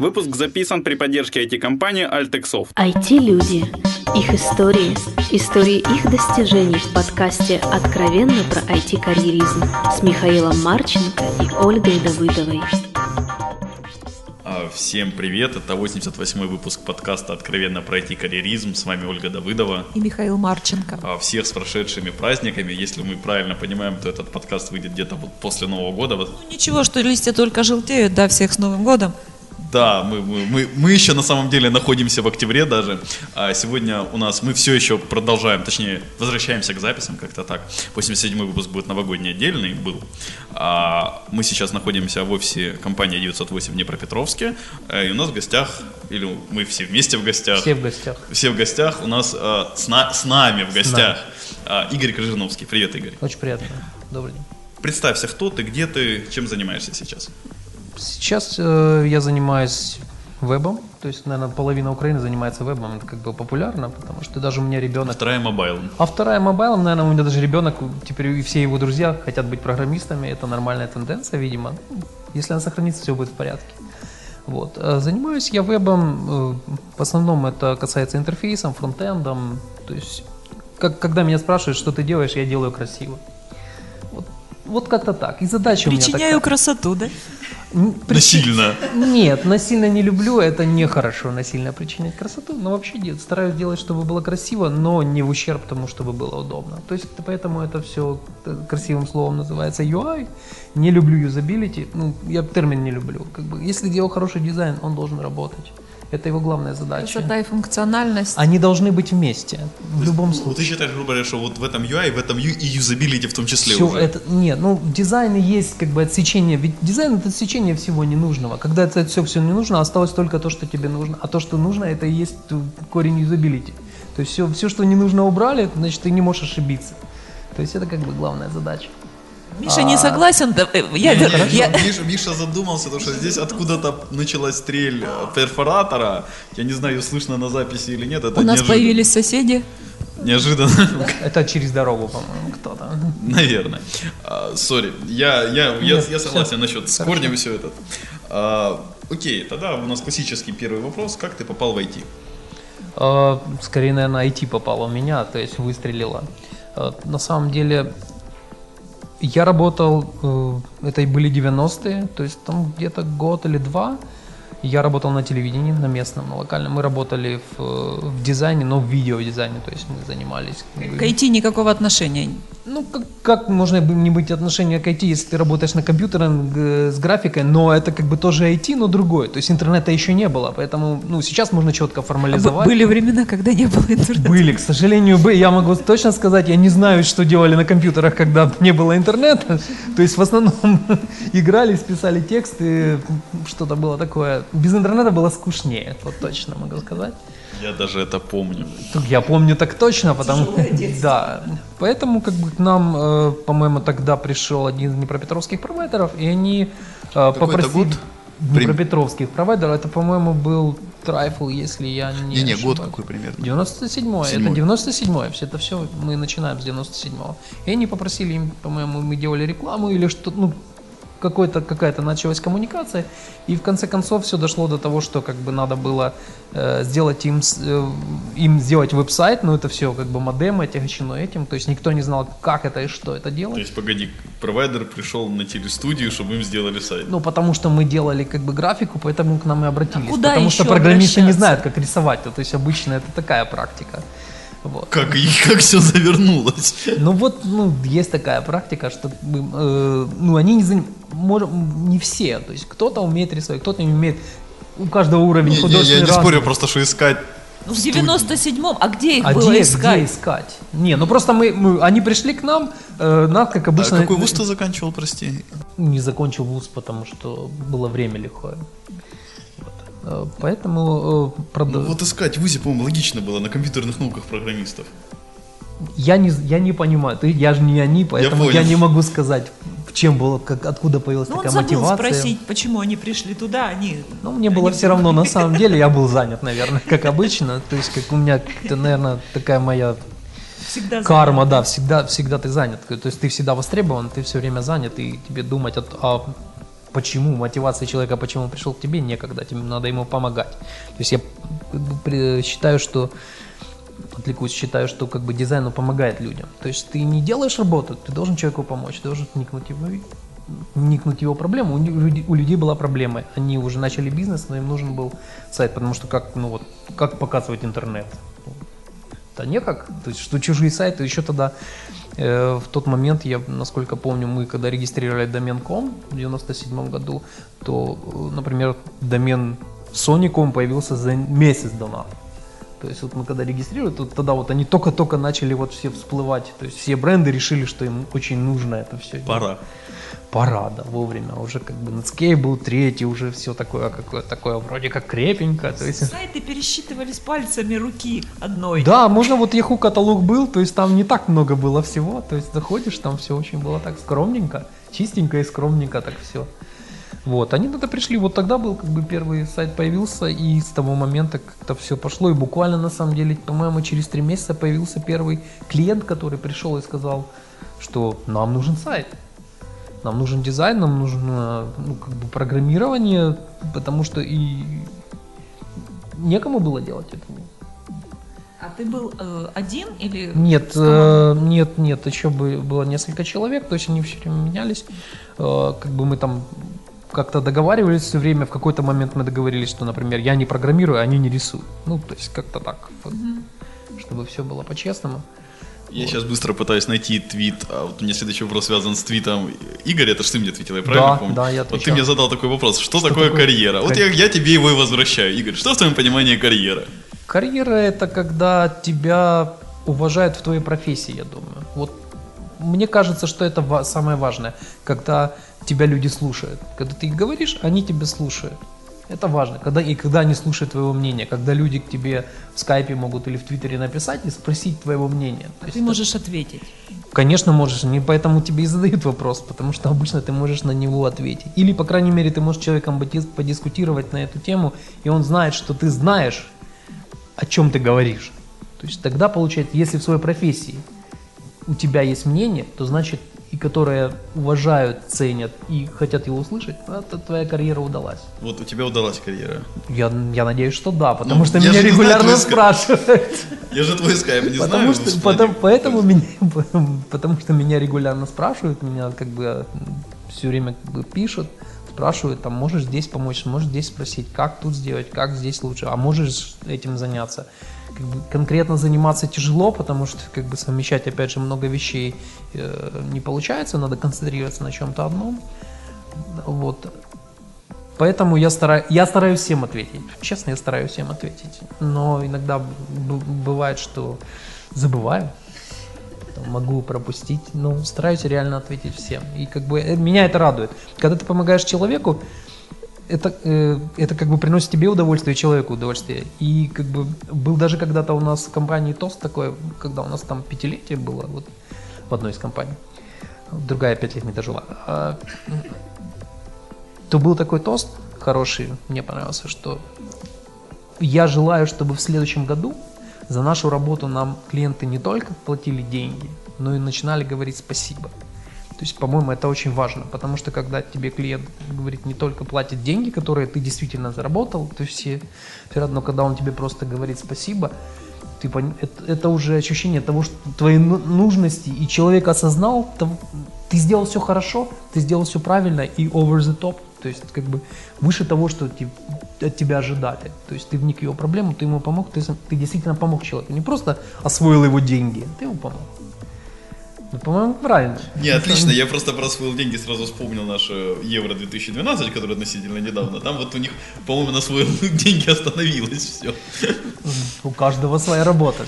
Выпуск записан при поддержке IT-компании Altexoft. IT-люди. Их истории. Истории их достижений в подкасте «Откровенно про IT-карьеризм» с Михаилом Марченко и Ольгой Давыдовой. А, всем привет, это 88-й выпуск подкаста «Откровенно про IT-карьеризм». С вами Ольга Давыдова. И Михаил Марченко. А, всех с прошедшими праздниками. Если мы правильно понимаем, то этот подкаст выйдет где-то вот после Нового года. Ну, ничего, что листья только желтеют, да, всех с Новым годом. Да, мы, мы, мы еще на самом деле находимся в октябре даже. А сегодня у нас мы все еще продолжаем, точнее, возвращаемся к записям как-то так. 87-й выпуск будет новогодний отдельный, был. А мы сейчас находимся в офисе компании 908 в Днепропетровске. Э, и у нас в гостях, или мы все вместе в гостях. Все в гостях. Все в гостях. У нас а, с, на, с нами в гостях а, Игорь Крыжиновский. Привет, Игорь. Очень приятно. Добрый день. Представься, кто ты, где ты, чем занимаешься сейчас? Сейчас э, я занимаюсь вебом, то есть, наверное, половина Украины занимается вебом, это как бы популярно, потому что даже у меня ребенок... вторая мобайлом. А вторая мобайлом, наверное, у меня даже ребенок, теперь и все его друзья хотят быть программистами, это нормальная тенденция, видимо. Если она сохранится, все будет в порядке. Вот. Э, занимаюсь я вебом, э, в основном это касается интерфейсом, фронтендом, то есть, как, когда меня спрашивают, что ты делаешь, я делаю красиво. Вот, вот как-то так. И задача Причиняю у меня такая. красоту, да? Насильно. Нет, насильно не люблю, это нехорошо насильно причинять красоту, но вообще нет, стараюсь делать, чтобы было красиво, но не в ущерб тому, чтобы было удобно. То есть поэтому это все красивым словом называется UI. Не люблю юзабилити, ну, я термин не люблю. Как бы, если делал хороший дизайн, он должен работать. Это его главная задача. Красота и функциональность. Они должны быть вместе, в любом случае. Ты считаешь, грубо говоря, что вот в этом UI, в этом и юзабилити в том числе Все уже? это, нет, ну дизайн есть как бы отсечение, ведь дизайн это отсечение всего ненужного. Когда это все, все не нужно, осталось только то, что тебе нужно. А то, что нужно, это и есть корень юзабилити. То есть все, все, что не нужно убрали, значит ты не можешь ошибиться. То есть это как бы главная задача. Миша не согласен. Да, э, я, Не, я- Миша, Миша- задумался, потому что здесь откуда-то началась стрель э, перфоратора. Я не знаю, слышно на записи или нет. Это у нас неожиданно. появились соседи. Неожиданно, Это через дорогу, по-моему, кто-то. наверное. А, Сори, я, я, я, Нет, я согласен насчет с корнем и все это. А, окей, тогда у нас классический первый вопрос. Как ты попал в IT? Скорее, наверное, IT попало в меня, то есть выстрелило. На самом деле, я работал, э, это были 90-е, то есть там где-то год или два. Я работал на телевидении, на местном, на локальном. Мы работали в, э, в дизайне, но в видеодизайне, то есть мы занимались. К IT никакого отношения. Ну, как, как можно не быть отношения к IT, если ты работаешь на компьютере с графикой, но это как бы тоже IT, но другое. То есть интернета еще не было, поэтому ну, сейчас можно четко А формализовать. Были времена, когда не было интернета. Были, к сожалению, бы. Я могу точно сказать, я не знаю, что делали на компьютерах, когда не было интернета. То есть в основном играли, писали тексты, что-то было такое. Без интернета было скучнее, вот точно могу сказать. Я даже это помню. Я помню так точно, потому да. Поэтому как бы к нам, э, по-моему, тогда пришел один из днепропетровских провайдеров, и они э, попросили год? днепропетровских провайдеров. Это, по-моему, был Трайфл, если я не Не-не, год ошибаюсь. какой примерно? 97-й, это Седьмой. 97-й, все это все мы начинаем с 97-го. И они попросили им, по-моему, мы делали рекламу или что ну, какой-то, какая-то началась коммуникация, и в конце концов все дошло до того, что как бы надо было э, сделать им, с- э, им сделать веб-сайт, но это все как бы модем отягощено этим, то есть никто не знал, как это и что это То делать. есть, погоди, провайдер пришел на телестудию, чтобы им сделали сайт. Ну, потому что мы делали как бы графику, поэтому к нам и обратились. А куда потому что программисты не знают, как рисовать. То есть обычно это такая практика. Вот. Как, и как все завернулось? Ну вот, ну, есть такая практика, что э, ну, они не, заним- можем, не все, то есть кто-то умеет рисовать, кто-то не умеет, у каждого уровень Не, не, художественный я не разный. спорю, просто что искать Ну, в 97-м, а где их а было где, искать? где искать? Не, ну просто мы, мы- они пришли к нам, э, нас, как А обычно... какой вуз ты заканчивал, прости? Не закончил вуз, потому что было время лихое. Э, Поэтому э, Ну, прода- вот искать в ВУЗе, по-моему, логично было на компьютерных науках программистов. я, не, я не понимаю, ты, я же не они, поэтому я, понял. не могу сказать, чем было, как, откуда появилась Ну, он такая забыл мотивация. спросить, почему они пришли туда, они... Ну, мне было все равно, на самом деле, я был занят, наверное, как обычно. То есть, как у меня, это, наверное, такая моя Всегда карма, да, всегда, всегда ты занят. То есть, ты всегда востребован, ты все время занят, и тебе думать о, о почему, мотивация человека, почему он пришел к тебе, некогда, тебе надо ему помогать. То есть я считаю, что отвлекусь, считаю, что как бы дизайн помогает людям. То есть ты не делаешь работу, ты должен человеку помочь, ты должен вникнуть его, вникнуть его проблему. У, люди- у людей была проблема, они уже начали бизнес, но им нужен был сайт, потому что как, ну вот, как показывать интернет? Да никак. То есть, что чужие сайты, еще тогда, в тот момент, я, насколько помню, мы когда регистрировали домен.com в 97 году, то, э, например, домен Sony.com появился за месяц до нас. То есть вот мы когда регистрировали, то тогда вот они только-только начали вот все всплывать. То есть все бренды решили, что им очень нужно это все. Пора. Пора, да, вовремя. Уже как бы Netscape был третий, уже все такое, какое такое вроде как крепенько. То есть... Сайты пересчитывались пальцами руки одной. Да, можно вот Yahoo каталог был, то есть там не так много было всего, то есть заходишь, там все очень было так скромненько, чистенько и скромненько так все. Вот, они тогда пришли, вот тогда был как бы первый сайт появился, и с того момента как-то все пошло, и буквально на самом деле, по-моему, через три месяца появился первый клиент, который пришел и сказал, что нам нужен сайт. Нам нужен дизайн, нам нужно ну, как бы программирование, потому что и некому было делать это. А ты был э, один или Нет, э, нет, нет, еще бы было несколько человек, то есть они все время менялись. Э, как бы мы там как-то договаривались все время, в какой-то момент мы договорились, что, например, я не программирую, а они не рисуют. Ну, то есть как-то так, вот, чтобы все было по-честному. Я сейчас быстро пытаюсь найти твит, а вот у меня следующий вопрос связан с твитом. Игорь, это же ты мне ответил, я правильно Да, помню? да, я Вот ты отвечал. мне задал такой вопрос, что, Что такое, такое карьера? Вот я, я тебе его и возвращаю. Игорь, что в твоем понимании карьера? Карьера это когда тебя уважают в твоей профессии, я думаю. Вот мне кажется, что это самое важное, когда тебя люди слушают. Когда ты говоришь, они тебя слушают. Это важно. Когда, и когда они слушают твоего мнения, когда люди к тебе в скайпе могут или в твиттере написать и спросить твоего мнения. А ты это- можешь ответить. Конечно, можешь, не поэтому тебе и задают вопрос, потому что обычно ты можешь на него ответить. Или, по крайней мере, ты можешь с человеком подискутировать на эту тему, и он знает, что ты знаешь, о чем ты говоришь. То есть тогда получается, если в своей профессии у тебя есть мнение, то значит, и которые уважают, ценят и хотят его услышать, это твоя карьера удалась. Вот у тебя удалась карьера. Я, я надеюсь, что да, потому Ну, что меня знаю регулярно ска- спрашивают. Я же твой скайп не потому знаю. что, господи. потом- поэтому меня, потому что меня регулярно спрашивают, меня как бы все время как бы пишут, спрашивают, там, можешь здесь помочь, можешь здесь спросить, как тут сделать, как здесь лучше, а можешь этим заняться. Как бы конкретно заниматься тяжело, потому что как бы совмещать, опять же, много вещей э, не получается, надо концентрироваться на чем-то одном. Вот. Поэтому я, стараюсь, я стараюсь всем ответить. Честно, я стараюсь всем ответить. Но иногда бывает, что забываю. Могу пропустить. Но стараюсь реально ответить всем. И как бы э, меня это радует. Когда ты помогаешь человеку, это, э, это как бы приносит тебе удовольствие, человеку удовольствие. И как бы был даже когда-то у нас в компании ТОСТ такой, когда у нас там пятилетие было, вот в одной из компаний. Другая пять лет не дожила. А, то был такой тост хороший, мне понравился, что я желаю, чтобы в следующем году за нашу работу нам клиенты не только платили деньги, но и начинали говорить спасибо. То есть, по-моему, это очень важно, потому что когда тебе клиент говорит не только платит деньги, которые ты действительно заработал, то все, все равно, когда он тебе просто говорит спасибо, ты пон- это, это уже ощущение того, что твоей ну- нужности, и человек осознал, того- ты сделал все хорошо, ты сделал все правильно и over the top, то есть как бы выше того, что от тебя ожидали. То есть ты вник в его проблему, ты ему помог, ты, ты действительно помог человеку, не просто освоил его деньги, ты ему помог. Ну, по-моему, правильно. Не, отлично, я просто про свои деньги сразу вспомнил наше Евро 2012, которое относительно недавно. Там вот у них, по-моему, на свои деньги остановилось все. У каждого своя работа.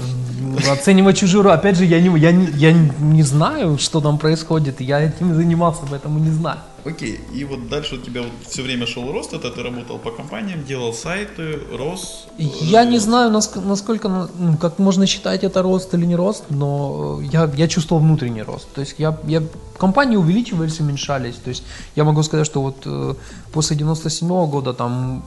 Оценивать чужую работу. Опять же, я не, я, не, я не знаю, что там происходит. Я этим занимался, поэтому не знаю. Окей, и вот дальше у тебя вот все время шел рост, это ты работал по компаниям, делал сайты, рос. Я не знаю, наск- насколько, ну, как можно считать это рост или не рост, но э, я, я чувствовал внутренний рост. То есть я, я, компании увеличивались, уменьшались. То есть я могу сказать, что вот э, после 97 года там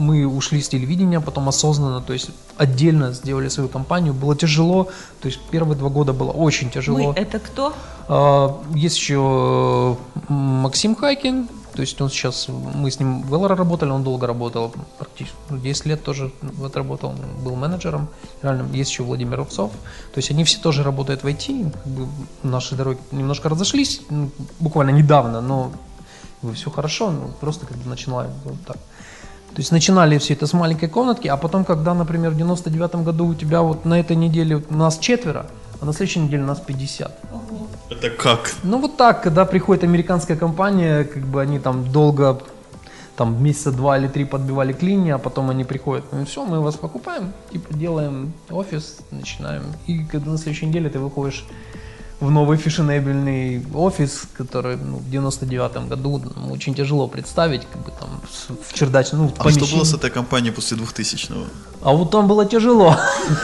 мы ушли с телевидения, потом осознанно, то есть отдельно сделали свою компанию. Было тяжело, то есть первые два года было очень тяжело. Мы это кто? А, Есть еще э, Максим Хайкин, то есть он сейчас, мы с ним в Эллора работали, он долго работал, практически ну, 10 лет тоже отработал, был менеджером. Реально, есть еще Владимир Рубцов. То есть они все тоже работают в IT. Как бы наши дороги немножко разошлись, ну, буквально недавно, но все хорошо, ну, просто как бы начинали вот так. То есть начинали все это с маленькой комнатки, а потом, когда, например, в 99 году у тебя вот на этой неделе нас четверо, а на следующей неделе нас 50. Это как? Ну вот так, когда приходит американская компания, как бы они там долго, там месяца два или три подбивали клини, а потом они приходят, ну все, мы вас покупаем, типа делаем офис, начинаем. И когда на следующей неделе ты выходишь в новый фешенебельный офис, который ну, в 99 году ну, очень тяжело представить, как бы там в чердачном, ну, А что было с этой компанией после 2000-го? А вот там было тяжело.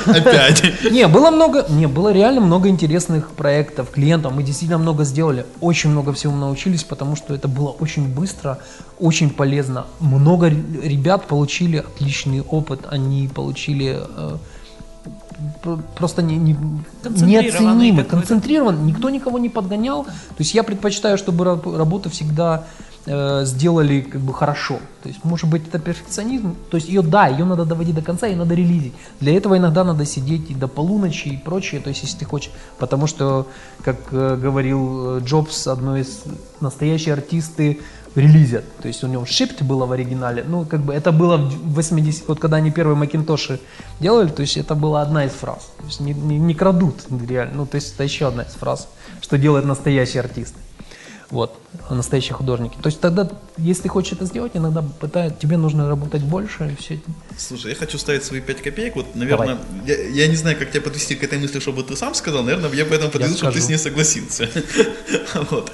Опять? Не, было много, не, было реально много интересных проектов, клиентов. Мы действительно много сделали, очень много всего научились, потому что это было очень быстро, очень полезно. Много ребят получили отличный опыт, они получили э, просто не, не, неоценимый, концентрирован, никто никого не подгонял. То есть я предпочитаю, чтобы работа всегда э, сделали как бы хорошо. То есть, может быть, это перфекционизм. То есть ее, да, ее надо доводить до конца, ее надо релизить. Для этого иногда надо сидеть и до полуночи и прочее. То есть, если ты хочешь, потому что, как э, говорил э, Джобс, одной из настоящие артисты релизят. То есть у него shipped было в оригинале. Ну, как бы это было в 80 вот когда они первые Макинтоши делали, то есть это была одна из фраз. То есть не, не, не крадут реально. Ну, то есть это еще одна из фраз, что делает настоящий артист. Вот, настоящие художники. То есть тогда, если хочешь это сделать, иногда пытают, тебе нужно работать больше и все. Слушай, я хочу ставить свои 5 копеек. Вот, наверное, я, я не знаю, как тебя подвести к этой мысли, чтобы ты сам сказал. Наверное, я поэтому подведу, чтобы ты с ней согласился. Вот.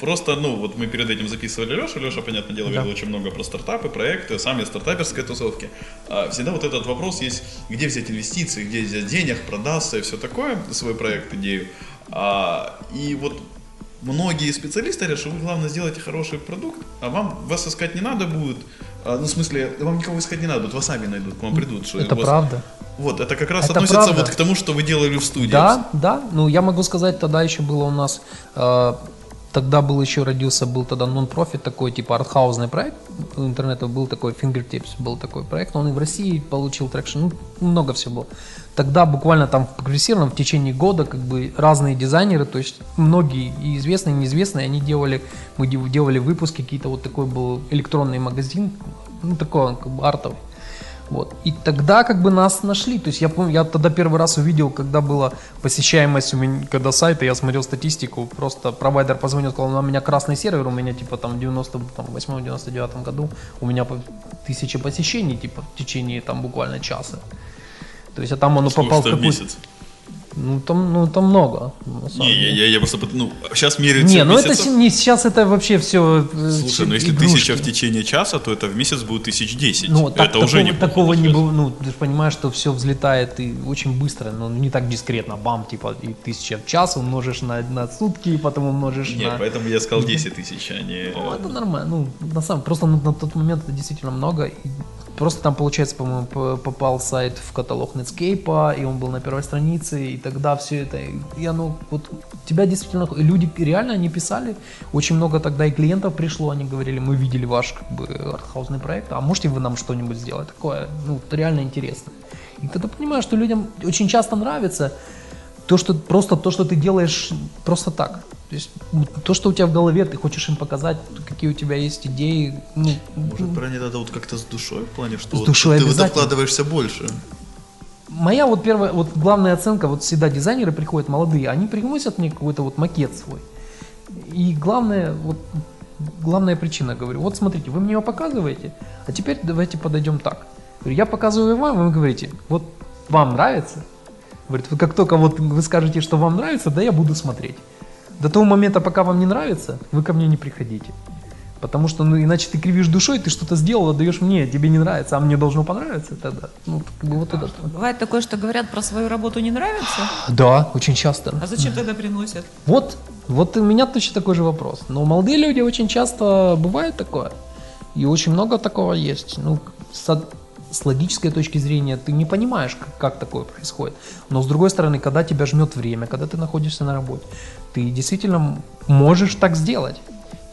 Просто, ну, вот мы перед этим записывали Леша. Леша, понятное дело, говорил да. очень много про стартапы, проекты, сами стартаперской тусовки. А всегда вот этот вопрос есть, где взять инвестиции, где взять денег, продаться и все такое, свой проект, идею. А, и вот многие специалисты говорят, что вы, главное, сделайте хороший продукт, а вам вас искать не надо будет. А, ну, в смысле, вам никого искать не надо будет, вас сами найдут, к вам придут. Что это вас... правда. Вот, это как раз это относится правда. вот к тому, что вы делали в студии. Да, да. Ну, я могу сказать, тогда еще было у нас э, Тогда был еще родился, был тогда non-profit такой, типа артхаузный проект интернета, был такой Fingertips, был такой проект, он и в России получил traction, ну, много всего было. Тогда буквально там в прогрессированном в течение года как бы разные дизайнеры, то есть многие и известные, и неизвестные, они делали, мы делали выпуски, какие-то вот такой был электронный магазин, ну такой как бы артовый. Вот. И тогда как бы нас нашли. То есть я помню, я тогда первый раз увидел, когда была посещаемость у меня, когда сайта, я смотрел статистику, просто провайдер позвонил, сказал, у меня красный сервер, у меня типа там в 98-99 году у меня тысяча посещений типа в течение там буквально часа. То есть, а там он попал в какой-то... месяц? Ну там, ну там много. Не, я, я, я просто, ну, сейчас меряется Не, ну месяцев. это не сейчас это вообще все. Э, Слушай, ну если игрушки. тысяча в течение часа, то это в месяц будет тысяч десять. Ну, так, это такого, уже не такого не было. Ну, ты же понимаешь, что все взлетает и очень быстро, но не так дискретно. Бам, типа, и тысяча в час умножишь на, на сутки, и потом умножишь Нет, на... поэтому я сказал 10 тысяч, а не... Ну, это нормально. Ну, на самом просто на, на тот момент это действительно много. И Просто там, получается, по-моему, попал сайт в каталог Netscape, и он был на первой странице, и тогда все это, и оно, вот, тебя действительно, люди реально они писали, очень много тогда и клиентов пришло, они говорили, мы видели ваш, как бы, артхаусный проект, а можете вы нам что-нибудь сделать такое, ну, реально интересно. И тогда понимаешь, что людям очень часто нравится то, что просто то, что ты делаешь просто так. То есть то, что у тебя в голове, ты хочешь им показать, какие у тебя есть идеи. Ну, Может, про не надо вот как-то с душой, в плане, что с вот душой ты вкладываешься больше. Моя вот первая, вот главная оценка, вот всегда дизайнеры приходят молодые, они приносят мне какой-то вот макет свой. И главное, вот главная причина, говорю, вот смотрите, вы мне его показываете, а теперь давайте подойдем так. Говорю, я показываю вам, вы говорите, вот вам нравится? Говорит, вы как только вот вы скажете, что вам нравится, да я буду смотреть. До того момента, пока вам не нравится, вы ко мне не приходите. Потому что, ну, иначе ты кривишь душой, ты что-то сделал, отдаешь мне, тебе не нравится, а мне должно понравиться тогда. Ну, как бы вот это. Бывает такое, что говорят про свою работу не нравится? Да, очень часто. А зачем тогда приносят? Вот, вот у меня точно такой же вопрос. Но молодые люди очень часто бывает такое. И очень много такого есть. Ну, с логической точки зрения ты не понимаешь, как, как такое происходит. Но с другой стороны, когда тебя жмет время, когда ты находишься на работе, ты действительно можешь так сделать.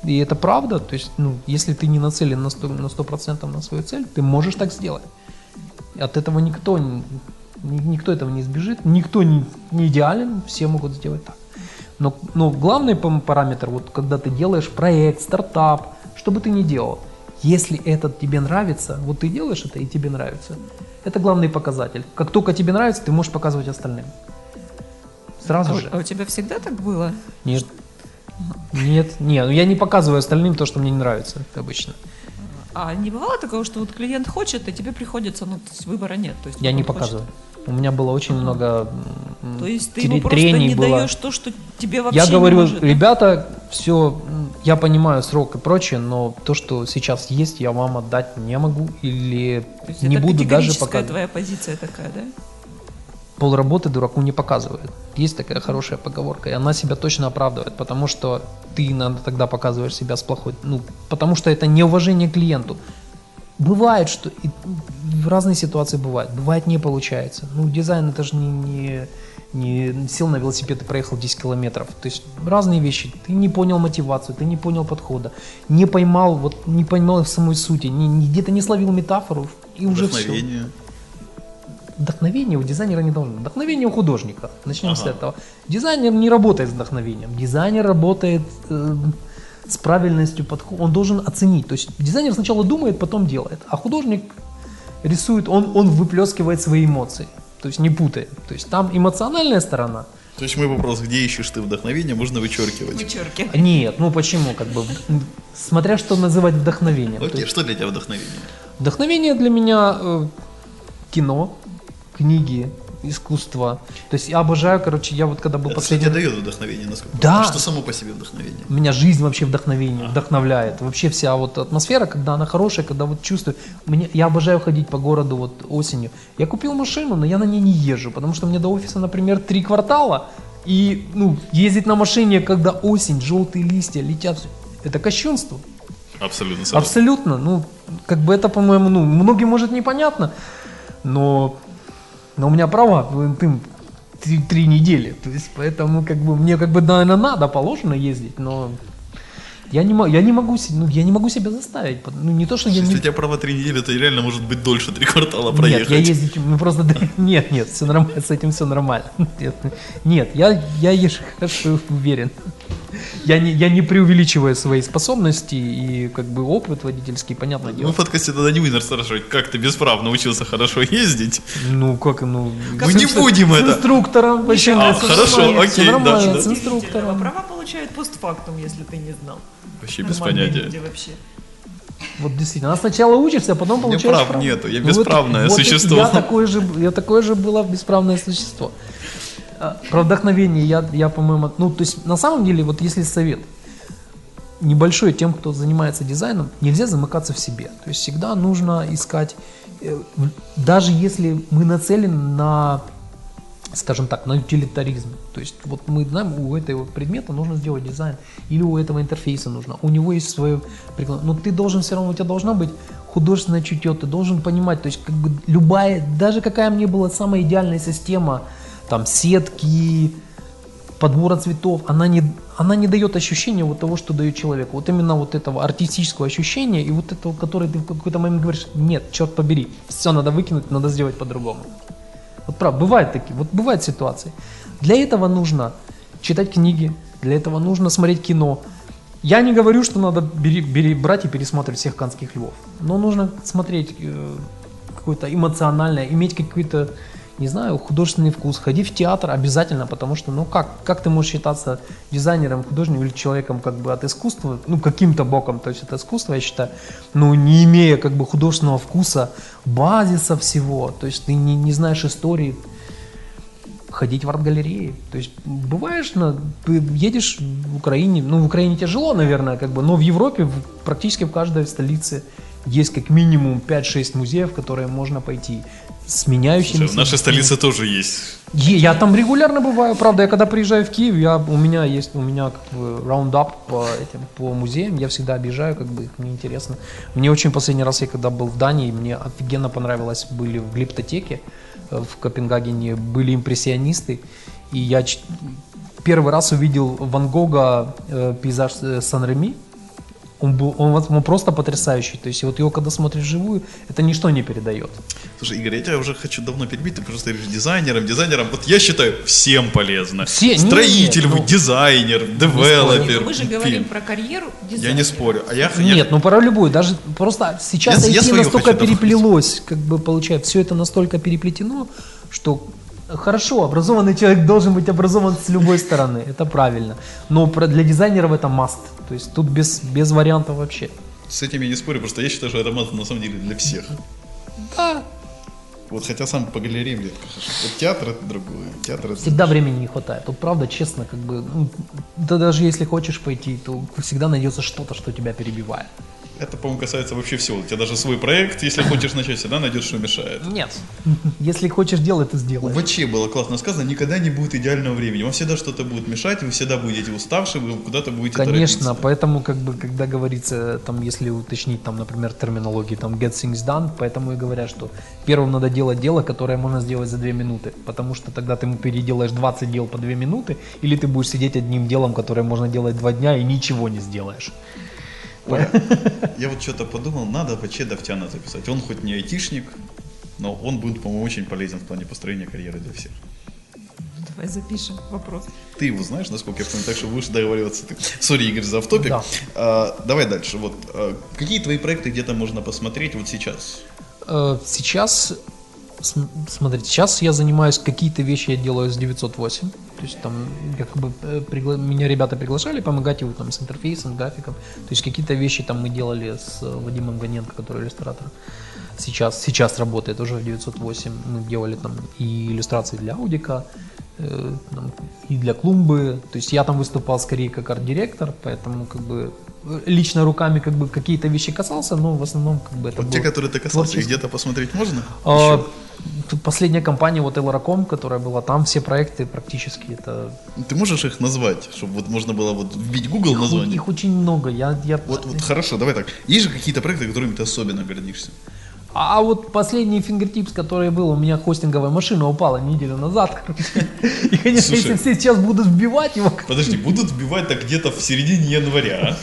И это правда. То есть, ну, если ты не нацелен на 100%, на, 100 на свою цель, ты можешь так сделать. От этого никто, ни- никто этого не избежит, никто не, не идеален, все могут сделать так. Но, но главный параметр, вот когда ты делаешь проект, стартап, что бы ты ни делал, если это тебе нравится, вот ты делаешь это и тебе нравится, это главный показатель. Как только тебе нравится, ты можешь показывать остальным. Сразу А, же. а у тебя всегда так было? Нет. Нет, нет, ну я не показываю остальным то, что мне не нравится обычно. А не бывало такого, что вот клиент хочет, и тебе приходится, ну, то есть выбора нет. То есть Я не хочет. показываю. У меня было очень много м, То есть ты ему просто не было. даешь то, что тебе вообще Я не говорю, может, да? ребята, все, я понимаю срок и прочее, но то, что сейчас есть, я вам отдать не могу или не буду даже показывать. твоя позиция такая, да? Полработы дураку не показывает. Есть такая хорошая поговорка, и она себя точно оправдывает, потому что ты иногда тогда показываешь себя с плохой, ну, потому что это неуважение к клиенту. Бывает, что и в разные ситуации бывает, бывает не получается. Ну, дизайн это же не, не, не сел на велосипед и проехал 10 километров. То есть разные вещи. Ты не понял мотивацию, ты не понял подхода, не поймал, вот не поймал самой сути, не- не- где-то не словил метафору, и уже все. Вдохновение. Вдохновение у дизайнера не должно. Вдохновение у художника. Начнем с Ага. этого. Дизайнер не работает с вдохновением. Дизайнер работает э, с правильностью подхода. Он должен оценить. То есть дизайнер сначала думает, потом делает. А художник рисует, он, он выплескивает свои эмоции. То есть не путает. То есть там эмоциональная сторона. То есть мой вопрос, где ищешь ты вдохновение, можно вычеркивать. Вычерки. Нет, ну почему? Как бы, смотря что называть вдохновением. То Окей, есть что для тебя вдохновение? Вдохновение для меня э, кино, книги, искусство. То есть я обожаю, короче, я вот когда был Это, последний... дает вдохновение, насколько Да. Что само по себе вдохновение. Меня жизнь вообще вдохновение, вдохновляет. Вообще вся вот атмосфера, когда она хорошая, когда вот чувствую. Мне, я обожаю ходить по городу вот осенью. Я купил машину, но я на ней не езжу, потому что мне до офиса, например, три квартала. И ну, ездить на машине, когда осень, желтые листья летят, это кощунство. Абсолютно согласен. Абсолютно. Ну, как бы это, по-моему, ну, многим может непонятно, но, но у меня права ты, три, три недели. То есть, поэтому, как бы, мне, как бы, наверное, надо, положено ездить, но я не, я не могу, ну, я не могу себя заставить. Ну, не то, что я Если не... у тебя права три недели, то реально может быть дольше три квартала Нет, проехать. я ездить, ну просто, нет, нет, все нормально, с этим все нормально. Нет, Нет, я, я езжу хорошо уверен. Я не, я не преувеличиваю свои способности и как бы опыт водительский, понятное Мы дело. в подкасте тогда не будем спрашивать, как ты без прав научился хорошо ездить. Ну, как, ну... Мы с не будем с это. инструктором, почему? А, хорошо, нормально, окей, да, да. с инструктором. Права получают постфактум, если ты не знал. Вообще без понятия. вообще. Вот действительно, а сначала учишься, а потом меня получаешь прав право. нету, я Ну, бесправное вот, существо. Я такое же, я такое же было бесправное существо. А, Про вдохновение я, я, по-моему, ну, то есть, на самом деле, вот если совет небольшой тем, кто занимается дизайном, нельзя замыкаться в себе. То есть всегда нужно искать, э, даже если мы нацелены на, скажем так, на утилитаризм. То есть вот мы знаем, у этого предмета нужно сделать дизайн, или у этого интерфейса нужно, у него есть свое приклад- Но ты должен все равно, у тебя должна быть художественное чутье, ты должен понимать, то есть как бы любая, даже какая мне была самая идеальная система, там сетки, подбора цветов, она не, она не дает ощущения вот того, что дает человеку. Вот именно вот этого артистического ощущения и вот этого, которое ты в какой-то момент говоришь, нет, черт побери, все надо выкинуть, надо сделать по-другому. Вот правда, бывают такие, вот бывают ситуации. Для этого нужно читать книги, для этого нужно смотреть кино. Я не говорю, что надо бери, бери- брать и пересматривать всех канских львов, но нужно смотреть э, какое-то эмоциональное, иметь какой-то, не знаю, художественный вкус, ходить в театр обязательно, потому что, ну как, как ты можешь считаться дизайнером, художником или человеком как бы от искусства, ну каким-то боком, то есть это искусство, я считаю, ну не имея как бы художественного вкуса, базиса всего, то есть ты не, не знаешь истории, ходить в арт-галереи. То есть бываешь, на, ты едешь в Украине, ну в Украине тяжело, наверное, как бы, но в Европе в- практически в каждой столице есть как минимум 5-6 музеев, в которые можно пойти с меняющимися... Слушай, в нашей столице тоже есть. Я там регулярно бываю, правда, я когда приезжаю в Киев, я, у меня есть, у меня как бы раундап по этим, по музеям, я всегда объезжаю, как бы их, мне интересно. Мне очень последний раз, я когда был в Дании, мне офигенно понравилось, были в Глиптотеке э, в Копенгагене, были импрессионисты, и я первый раз увидел Ван Гога э, пейзаж э, Сан-Реми, Он, был, он, вот- он просто потрясающий. То есть вот его когда смотришь вживую, это ничто не передает. Слушай, Игорь, я тебя уже хочу давно перебить, ты просто говоришь дизайнером, дизайнером. Вот я считаю, всем полезно. Все- Строитель, нет, вы, ну, дизайнер, девелопер. ну мы же фильм. говорим про карьеру Я дизайнера. не спорю. А я, я- Нет, ну про любую, даже просто сейчас Я- я IT свою настолько переплелось, как бы получается, все это настолько переплетено, что хорошо, образованный человек должен быть образован с любой стороны, это правильно. Но для дизайнеров это must, то есть тут без, без вариантов вообще. с этим я не спорю, просто я считаю, что это мат на самом деле для всех. Да. Вот хотя сам по галереям редко хожу. Вот театр это другое. Театр это... Всегда времени не хватает. Вот правда, честно, как бы, ну, да даже если хочешь пойти, то всегда найдется что-то, что тебя перебивает. Это, по-моему, касается вообще всего. У тебя даже свой проект, если хочешь начать, всегда найдешь, что мешает. Нет. Если хочешь делать, ты У сделаешь. ВЧ было классно сказано, никогда не будет идеального времени. Вам всегда что-то будет мешать, вы всегда будете уставшие, вы куда-то будете Конечно, торопиться. поэтому, как бы, когда говорится, там, если уточнить, там, например, терминологии, там, get things done, поэтому и говорят, что первым надо делать дело, которое можно сделать за две минуты, потому что тогда ты переделаешь 20 дел по две минуты, или ты будешь сидеть одним делом, которое можно делать два дня, и ничего не сделаешь. Я вот что-то подумал, надо ВЧ Давтяна записать. Он хоть не айтишник, но он будет, по-моему, очень полезен в плане построения карьеры для всех. Давай запишем вопрос. Ты его знаешь, насколько я помню, так что будешь договариваться ты. Сори, Игорь, за автопик. Да. А, давай дальше. Вот, а, какие твои проекты где-то можно посмотреть вот сейчас? Э, Сейчас, смотрите, сейчас я занимаюсь, какие-то вещи я делаю с 908. То есть там как бы э, пригла- меня ребята приглашали помогать его там с интерфейсом, графиком. То есть какие-то вещи там мы делали с э, Вадимом Гоненко, который иллюстратор. Сейчас, сейчас работает уже в 908. Мы делали там и иллюстрации для аудика, э, и для клумбы. То есть я там выступал скорее как арт-директор, поэтому как бы лично руками как бы какие-то вещи касался, но в основном как бы это Вот те, было которые ты касался, их где-то посмотреть можно? А, Еще? последняя компания, вот Elracom, которая была там, все проекты практически это... Ты можешь их назвать, чтобы вот можно было вот вбить Google Их, название? их очень много. Я, я... Вот, вот хорошо, давай так. Есть же какие-то проекты, которыми ты особенно гордишься? А вот последний Fingertips, который был, у меня хостинговая машина упала неделю назад. И, конечно, Слушай. если сейчас будут вбивать его... Подожди, будут вбивать так где-то в середине января.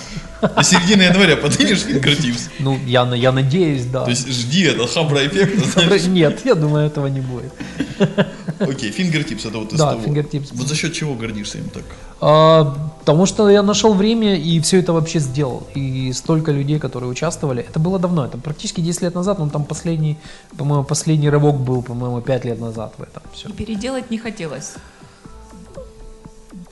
На середине января поднимешь Fingertips. Ну, я, на- я надеюсь, да. То есть жди это хабраэффекта, знаешь. Нет, я думаю, этого не будет. Окей, Fingertips это вот из Да, того. Fingertips. Вот за счет чего гордишься им так? А, потому что я нашел время и все это вообще сделал. И столько людей, которые участвовали. Это было давно, это практически 10 лет назад, но там последний, по-моему, последний рывок был, по-моему, 5 лет назад в этом все. И переделать не хотелось.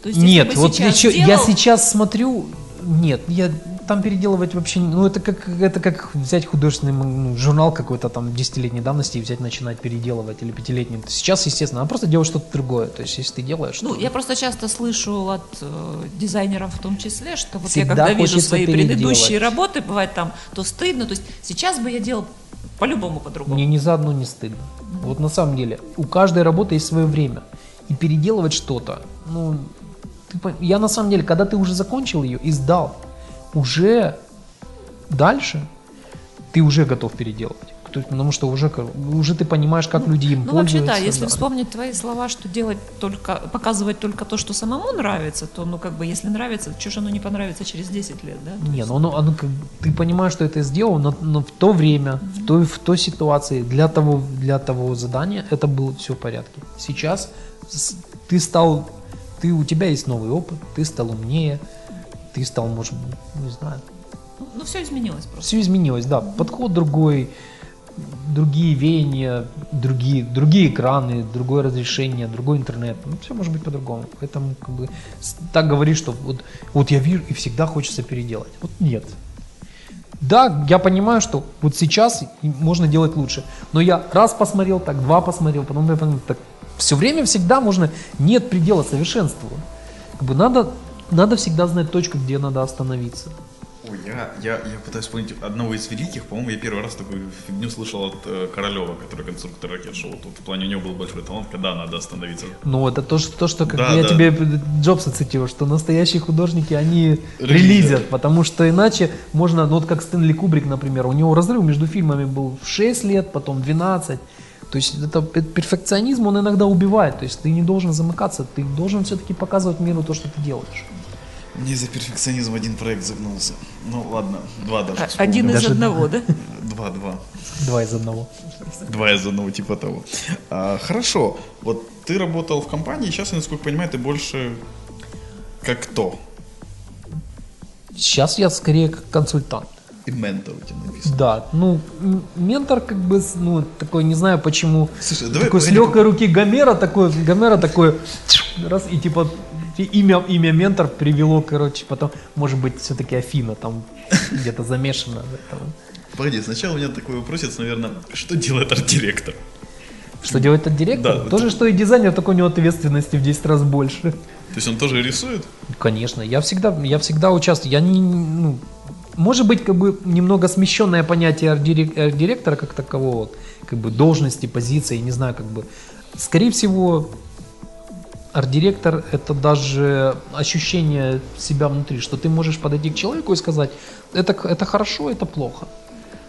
То есть, Нет, вот сейчас еще- я делал, сейчас смотрю, нет, я там переделывать вообще, ну это как это как взять художественный ну, журнал какой-то там десятилетней давности и взять начинать переделывать или пятилетний. Сейчас, естественно, надо просто делать что-то другое. То есть, если ты делаешь, Ну, я просто часто слышу от э, дизайнеров в том числе, что вот Всегда я когда вижу свои переделать. предыдущие работы, бывает там, то стыдно. То есть сейчас бы я делал по-любому по-другому. Мне ни за одно не стыдно. Вот на самом деле, у каждой работы есть свое время. И переделывать что-то, ну, ты я на самом деле, когда ты уже закончил ее и сдал, уже дальше ты уже готов переделывать. Потому что уже, уже ты понимаешь, как люди им Ну, вообще, пользуются. да, если да. вспомнить твои слова, что делать только, показывать только то, что самому нравится, то, ну, как бы, если нравится, же оно не понравится через 10 лет, да? Не, ну оно, оно ты понимаешь, что это сделал, но, но в то время, в той, в той ситуации, для того, для того задания это было все в порядке. Сейчас ты стал, ты, у тебя есть новый опыт, ты стал умнее, ты стал, может, не знаю, Ну, ну, все изменилось просто. все изменилось, да, подход другой, другие веяния, другие, другие экраны, другое разрешение, другой интернет, ну, все может быть по-другому. Поэтому как бы так говоришь, что вот, вот я вижу и всегда хочется переделать. Вот нет. Да, я понимаю, что вот сейчас можно делать лучше, но я раз посмотрел, так два посмотрел, потом я понял, так все время всегда можно, нет предела совершенству. Как бы надо, надо всегда знать точку, где надо остановиться. Ой, я, я, я пытаюсь вспомнить одного из великих, по-моему, я первый раз такую фигню слышал от э, Королева, который конструктор ракет шел. Тут в плане у него был большой талант, когда надо остановиться. Ну, это то, что, то, что как Да, я да. тебе Джобса цитирую, что настоящие художники, они Релизят. релизят, потому что иначе можно, ну вот как Стэнли Кубрик, например, у него разрыв между фильмами был в 6 лет, потом 12. То есть это пе- перфекционизм, он иногда убивает. То есть ты не должен замыкаться, ты должен все-таки показывать миру то, что ты делаешь. Мне за перфекционизм один проект загнулся. Ну ладно, два даже. А- вспомнил. Один из Даже- одного, да? Два, два. Два из одного. Два из одного типа того. А, хорошо. Вот ты работал в компании, сейчас, я, насколько понимаю, ты больше как кто? Сейчас я скорее как консультант. И ментор у тебя написано. Да, ну, ментор как бы, ну, такой, не знаю почему, Слушай, давай такой с легкой руки Гомера, такой, Гомера такой, раз, и типа, имя, имя ментор привело, короче, потом, может быть, все-таки Афина там где-то замешана в этом. Погоди, сначала у меня такой вопросец, наверное, что делает арт-директор? Что делает этот директор? Да, То же, это- что и дизайнер, только у него ответственности в 10 раз больше. То есть он тоже рисует? Конечно, я всегда, я всегда участвую. Я не, ну, может быть, как бы немного смещенное понятие арт-дирек- арт-директора как такового, как бы должности, позиции, не знаю, как бы. Скорее всего, арт-директор это даже ощущение себя внутри, что ты можешь подойти к человеку и сказать, это, это хорошо, это плохо.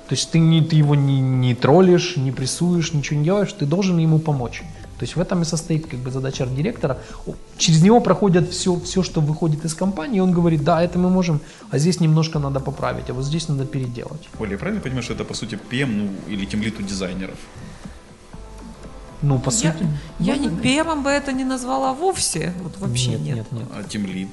То есть ты, не, ты его не, не троллишь, не прессуешь, ничего не делаешь, ты должен ему помочь. То есть в этом и состоит как бы задача арт-директора. Через него проходит все, все, что выходит из компании, и он говорит, да, это мы можем, а здесь немножко надо поправить, а вот здесь надо переделать. Оля, я правильно понимаю, что это по сути PM, ну, или тимлит у дизайнеров? Ну, по Я, сути... я не, PM бы это не назвала вовсе, вот вообще нет, нет. нет, нет. А тимлит?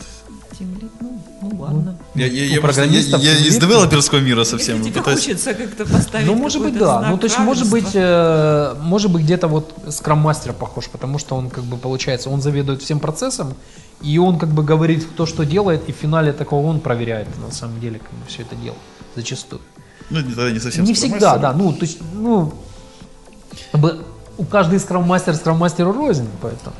Тимлит, ну, ну ладно. Я, я, я, просто, я, я из девелоперского мира совсем Если тебе пытаюсь... хочется как-то поставить Ну, может быть, да. Ну, то есть, может быть, э, может быть, где-то вот скрам-мастер похож, потому что он, как бы, получается, он заведует всем процессом, и он, как бы, говорит то, что делает, и в финале такого он проверяет, на самом деле, как бы, все это дело, зачастую. Ну, не- тогда не совсем Не всегда, да. Ну, то есть, ну, у каждый скрам-мастер скрам-мастеру рознь, поэтому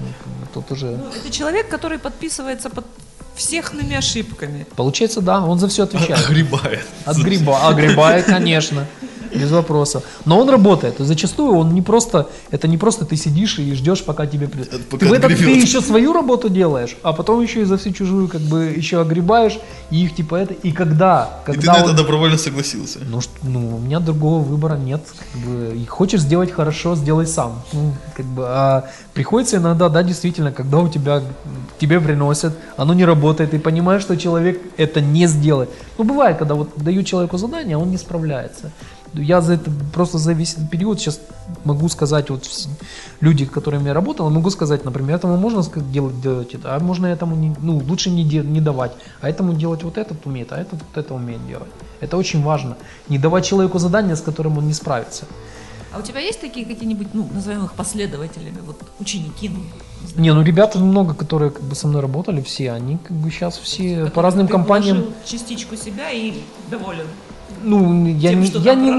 тут уже... Ну, это человек, который подписывается под всехными ошибками. Получается, да, он за все отвечает. Огребает. Отгреба, огребает, конечно, без вопроса. Но он работает, и зачастую он не просто, это не просто ты сидишь и ждешь, пока тебе при... Это пока Ты в этом ты еще свою работу делаешь, а потом еще и за всю чужую как бы еще огребаешь, и их типа это, и когда, И ты когда на он- это добровольно согласился. ну, ну, у меня другого выбора нет. Как бы, и хочешь сделать хорошо, сделай сам. Ну, как бы, а приходится иногда, да, действительно, когда у тебя тебе приносят, оно не работает, ты понимаешь, что человек это не сделает. Ну, бывает, когда вот даю человеку задание, а он не справляется. Я за это просто за весь этот период сейчас могу сказать, вот люди, с которыми я работал, могу сказать, например, этому можно делать, делать это, а можно этому не, ну, лучше не, де- не давать, а этому делать вот этот умеет, а этот вот это умеет делать. Это очень важно. Не давать человеку задание, с которым он не справится. А у тебя есть такие какие-нибудь, ну, назовем их последователями, вот ученики, ну, не Не, ну ребята много, которые как бы со мной работали, все, они как бы сейчас все по разным компаниям. частичку себя и доволен. Ну, я, Тем, не, что я не,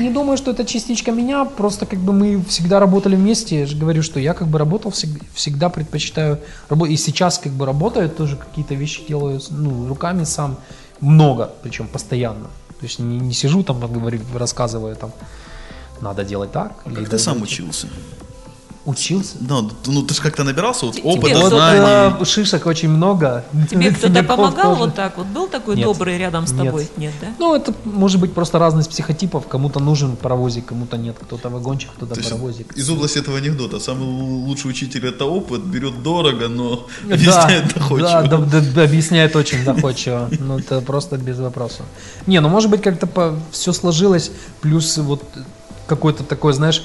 не думаю, что это частичка меня, просто как бы мы всегда работали вместе. Я же говорю, что я как бы работал всегда, всегда предпочитаю работать. И сейчас как бы работаю, тоже какие-то вещи делаю ну, руками сам. Много, причем постоянно. То есть не, не сижу там, говорю, рассказываю там, надо делать так. Как ты сам учился? Учился. Ну, ну ты же как-то набирался вот опыта, Вот знаний. э, шишек очень много. Тебе кто-то помогал тоже. вот так вот? Был такой Нет. добрый рядом с Нет. тобой? Нет, да? Ну, это может быть просто разность психотипов. Кому-то нужен паровозик, кому-то нет. Кто-то вагончик, кто-то То паровозик. из области этого анекдота. Самый лучший учитель это опыт, берет дорого, но Да, объясняет доходчиво. Да, да, да, да, объясняет очень доходчиво. Ну, это просто без вопросов. Не, ну, может быть, как-то все сложилось, плюс вот какой-то такой, знаешь,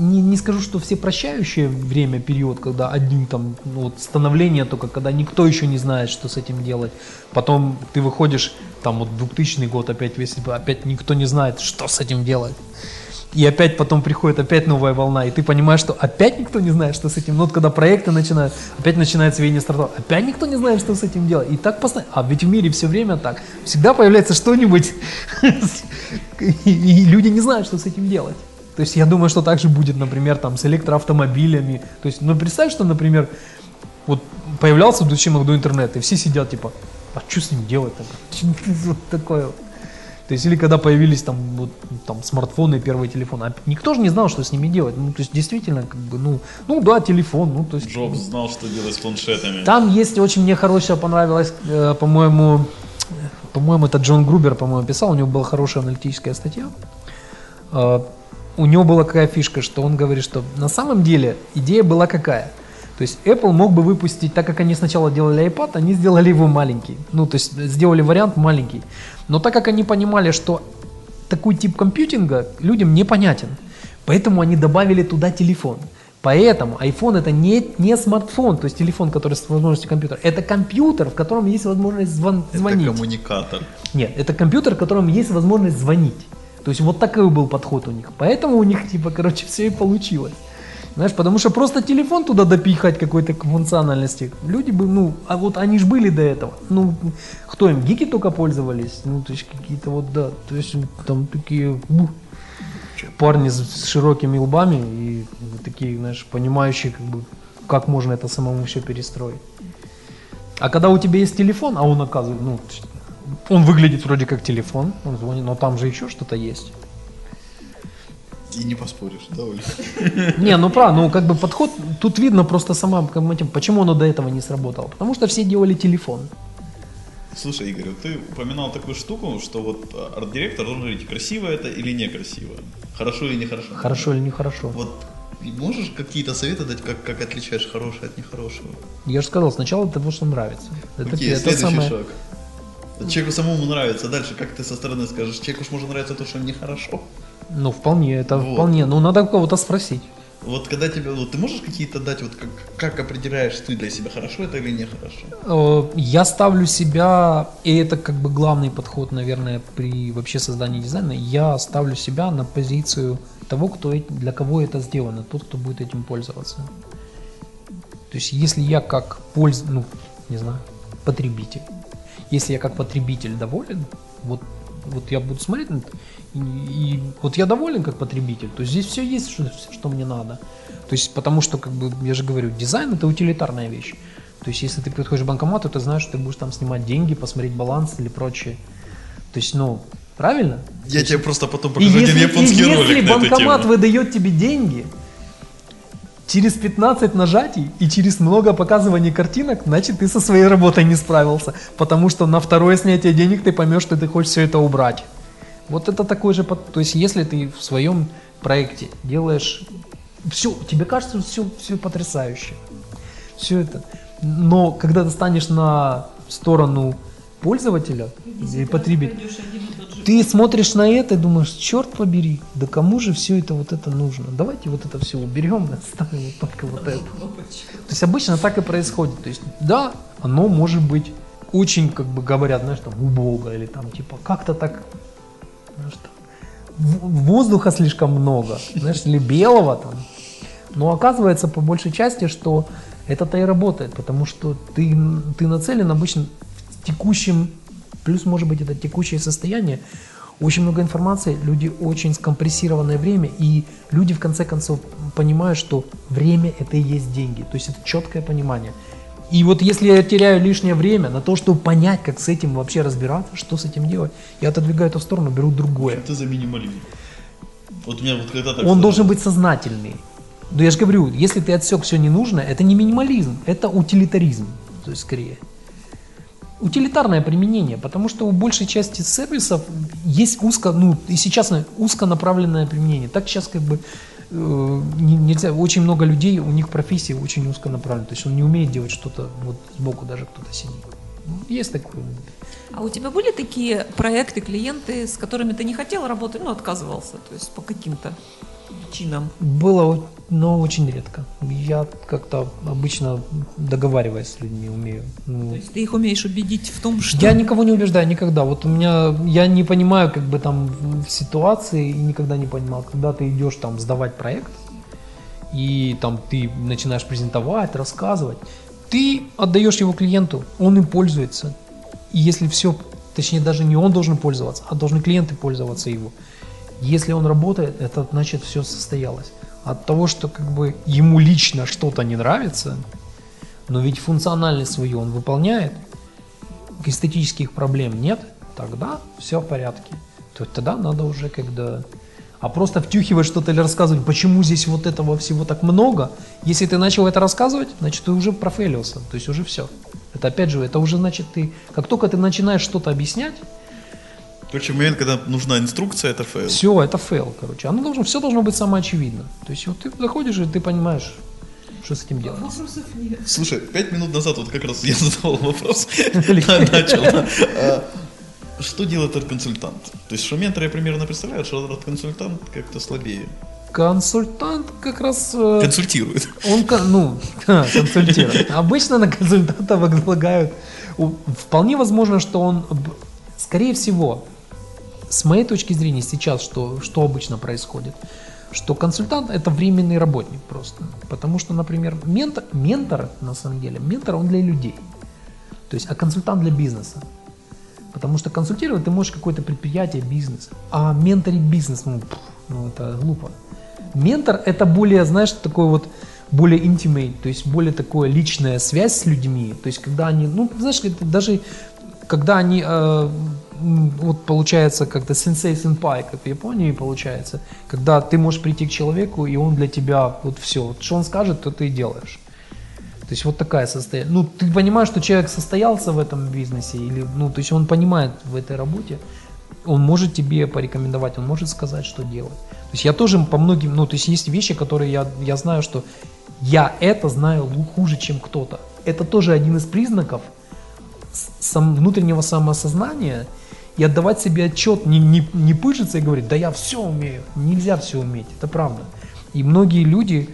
не, не скажу, что все прощающее время, период, когда один там, ну, вот становление только, когда никто еще не знает, что с этим делать. Потом ты выходишь, там вот 2000 год, опять весь, опять никто не знает, что с этим делать. И опять потом приходит опять новая волна, и ты понимаешь, что опять никто не знает, что с этим. Ну вот когда проекты начинают, опять начинается веяние стартапа, опять никто не знает, что с этим делать. И так постоянно. А ведь в мире все время так. Всегда появляется что-нибудь, и, люди не знают, что с этим делать. То есть я думаю, что так же будет, например, там с электроавтомобилями. То есть, ну представь, что, например, вот появлялся в 2000 году интернет, и все сидят типа, а что с ним делать-то? Вот такое вот. То есть, или когда появились там, вот, там смартфоны, первые телефоны, а никто же не знал, что с ними делать. Ну, то есть, действительно, как бы, ну, ну да, телефон, ну, то есть... Джобс знал, что делать с планшетами. Там есть очень мне хорошее понравилось, э, по-моему, по-моему, это Джон Грубер, по-моему, писал, у него была хорошая аналитическая статья. Э, у него была какая фишка, что он говорит, что на самом деле идея была какая? То есть Apple мог бы выпустить, так как они сначала делали iPad, они сделали его маленький. Ну, то есть сделали вариант маленький. Но так как они понимали, что такой тип компьютинга людям непонятен, поэтому они добавили туда телефон. Поэтому iPhone это не, не смартфон, то есть телефон, который с возможностью компьютера. Это компьютер, в котором есть возможность звон- звонить. Это коммуникатор. Нет, это компьютер, в котором есть возможность звонить. То есть вот такой был подход у них. Поэтому у них, типа, короче, все и получилось. Знаешь, потому что просто телефон туда допихать какой-то функциональности, люди бы, ну, а вот они же были до этого. Ну, кто им, гики только пользовались? Ну, то есть какие-то вот, да, то есть там такие ух, парни с, с широкими лбами и такие, знаешь, понимающие, как бы, как можно это самому все перестроить. А когда у тебя есть телефон, а он оказывает, ну, он выглядит вроде как телефон, он звонит, но там же еще что-то есть. И не поспоришь, да, Оля? Не, ну правда, ну как бы подход, тут видно просто сама, бы, почему оно до этого не сработало. Потому что все делали телефон. Слушай, Игорь, вот ты упоминал такую штуку, что вот а, арт-директор должен говорить, красиво это или некрасиво, хорошо или нехорошо. Хорошо или нехорошо. Вот можешь какие-то советы дать, как, как отличаешь хорошее от нехорошего? Я же сказал, сначала того, что нравится. Это, Окей, это следующий самое. шаг. Человеку самому нравится. Дальше, как ты со стороны скажешь, человеку ж может нравиться то, что нехорошо. Ну, вполне, это Вот. вполне. Ну, надо у кого-то спросить. Вот когда тебе, вот ты можешь какие-то дать, вот как, как определяешь ты для себя, хорошо это или нехорошо? Э, Я ставлю себя, и это как бы главный подход, наверное, при вообще создании дизайна, я ставлю себя на позицию того, кто, для кого это сделано, тот, кто будет этим пользоваться. То есть, если я как польз, ну, не знаю, потребитель, если я как потребитель доволен, вот, вот я буду смотреть и, и вот я доволен как потребитель, то здесь все есть, что, что мне надо. То есть, потому что, как бы, я же говорю, дизайн это утилитарная вещь. То есть, если ты подходишь к банкомату, ты знаешь, что ты будешь там снимать деньги, посмотреть баланс или прочее. То есть, ну, правильно? Я тебе просто потом И покажу один если, японский и если ролик на эту банкомат тему. выдает тебе деньги, через 15 нажатий и через много показываний картинок, значит ты со своей работой не справился. Потому что на второе снятие денег ты поймешь, что ты хочешь все это убрать. Вот это такой же, то есть если ты в своем проекте делаешь все, тебе кажется все, все потрясающе, все это, но когда ты станешь на сторону пользователя и потребителя, ты смотришь на это и думаешь, черт побери, да кому же все это вот это нужно? Давайте вот это все уберем и оставим только вот это. То есть обычно так и происходит. То есть да, оно может быть очень, как бы говорят, знаешь, там убого или там типа как-то так, знаешь, там, воздуха слишком много, знаешь, или белого там. Но оказывается по большей части, что это-то и работает, потому что ты, ты нацелен обычно в текущем, плюс может быть это текущее состояние, очень много информации, люди очень скомпрессированное время, и люди в конце концов понимают, что время это и есть деньги, то есть это четкое понимание. И вот если я теряю лишнее время на то, чтобы понять, как с этим вообще разбираться, что с этим делать, я отодвигаю это в сторону, беру другое. Что за минимализм? Вот у меня вот когда так... Он должен быть сознательный. Но я же говорю, если ты отсек все ненужное, это не минимализм, это утилитаризм, то есть скорее. Утилитарное применение, потому что у большей части сервисов есть узко, ну и сейчас на- узконаправленное применение. Так сейчас как бы э, не- нельзя, очень много людей, у них профессия очень узконаправленная, то есть он не умеет делать что-то, вот сбоку даже кто-то сидит. Ну, Есть такое. А у тебя были такие проекты, клиенты, с которыми ты не хотел работать, ну, отказывался, то есть по каким-то причинам? Было, но очень редко. Я как-то обычно договариваясь с людьми умею. Ну, То есть ты их умеешь убедить в том, что... Я никого не убеждаю никогда. Вот у меня, я не понимаю, как бы там в ситуации, и никогда не понимал, когда ты идешь там сдавать проект, и там ты начинаешь презентовать, рассказывать, ты отдаешь его клиенту, он им пользуется. И если все, точнее даже не он должен пользоваться, а должны клиенты пользоваться его. Если он работает, это значит все состоялось. От того, что как бы ему лично что-то не нравится, но ведь функциональность свою он выполняет, эстетических проблем нет, тогда все в порядке. То есть тогда надо уже когда... А просто втюхивать что-то или рассказывать, почему здесь вот этого всего так много, если ты начал это рассказывать, значит ты уже профейлился, то есть уже все. Это опять же, это уже значит ты, как только ты начинаешь что-то объяснять, Короче, момент, когда нужна инструкция, это fail. все, это fail, короче. Оно должно, все должно быть самоочевидно. То есть вот ты заходишь и ты понимаешь, Что с этим делать? Вопросов нет. Слушай, пять минут назад вот как раз я задавал вопрос, начал. А, Что делает этот консультант? То есть, ментор я примерно представляю, что этот консультант как-то слабее. Консультант как раз... э, Консультирует. Он, ну, консультирует. Обычно на консультанта возлагают. Вполне возможно, что он, скорее всего, с моей точки зрения сейчас, что, что обычно происходит, что консультант это временный работник просто. Потому что, например, ментор, ментор на самом деле, ментор он для людей. То есть, а консультант для бизнеса. Потому что консультировать ты можешь какое-то предприятие, бизнес. А менторить бизнес, ну, пф, ну это глупо. Ментор это более, знаешь, такой вот более intimate, то есть более такое личная связь с людьми. То есть когда они, ну, знаешь, даже когда они, э, вот получается как-то сенсей сенпай, как в Японии получается, когда ты можешь прийти к человеку, и он для тебя вот все, вот что он скажет, то ты и делаешь. То есть вот такая состояние. Ну, ты понимаешь, что человек состоялся в этом бизнесе, или, ну, то есть он понимает в этой работе, он может тебе порекомендовать, он может сказать, что делать. То есть я тоже по многим, ну, то есть есть вещи, которые я, я знаю, что я это знаю хуже, чем кто-то. Это тоже один из признаков сам, внутреннего самоосознания и отдавать себе отчет, не, не, не пыжиться и говорить, да я все умею. Нельзя все уметь, это правда. И многие люди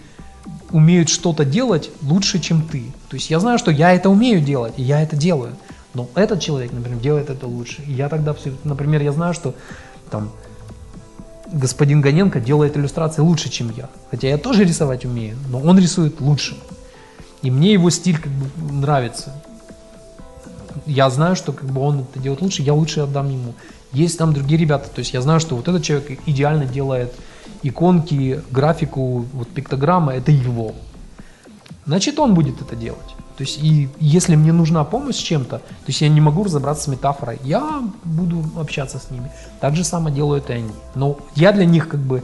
умеют что-то делать лучше, чем ты. То есть я знаю, что я это умею делать, и я это делаю. Но этот человек, например, делает это лучше. И я тогда, например, я знаю, что там господин Ганенко делает иллюстрации лучше, чем я. Хотя я тоже рисовать умею, но он рисует лучше. И мне его стиль как бы нравится. Я знаю, что как бы он это делает лучше, я лучше отдам ему. Есть там другие ребята, то есть я знаю, что вот этот человек идеально делает иконки, графику, вот пиктограмма, это его. Значит, он будет это делать. То есть, и если мне нужна помощь с чем-то, то есть я не могу разобраться с метафорой, я буду общаться с ними. Так же само делают и они. Но я для них как бы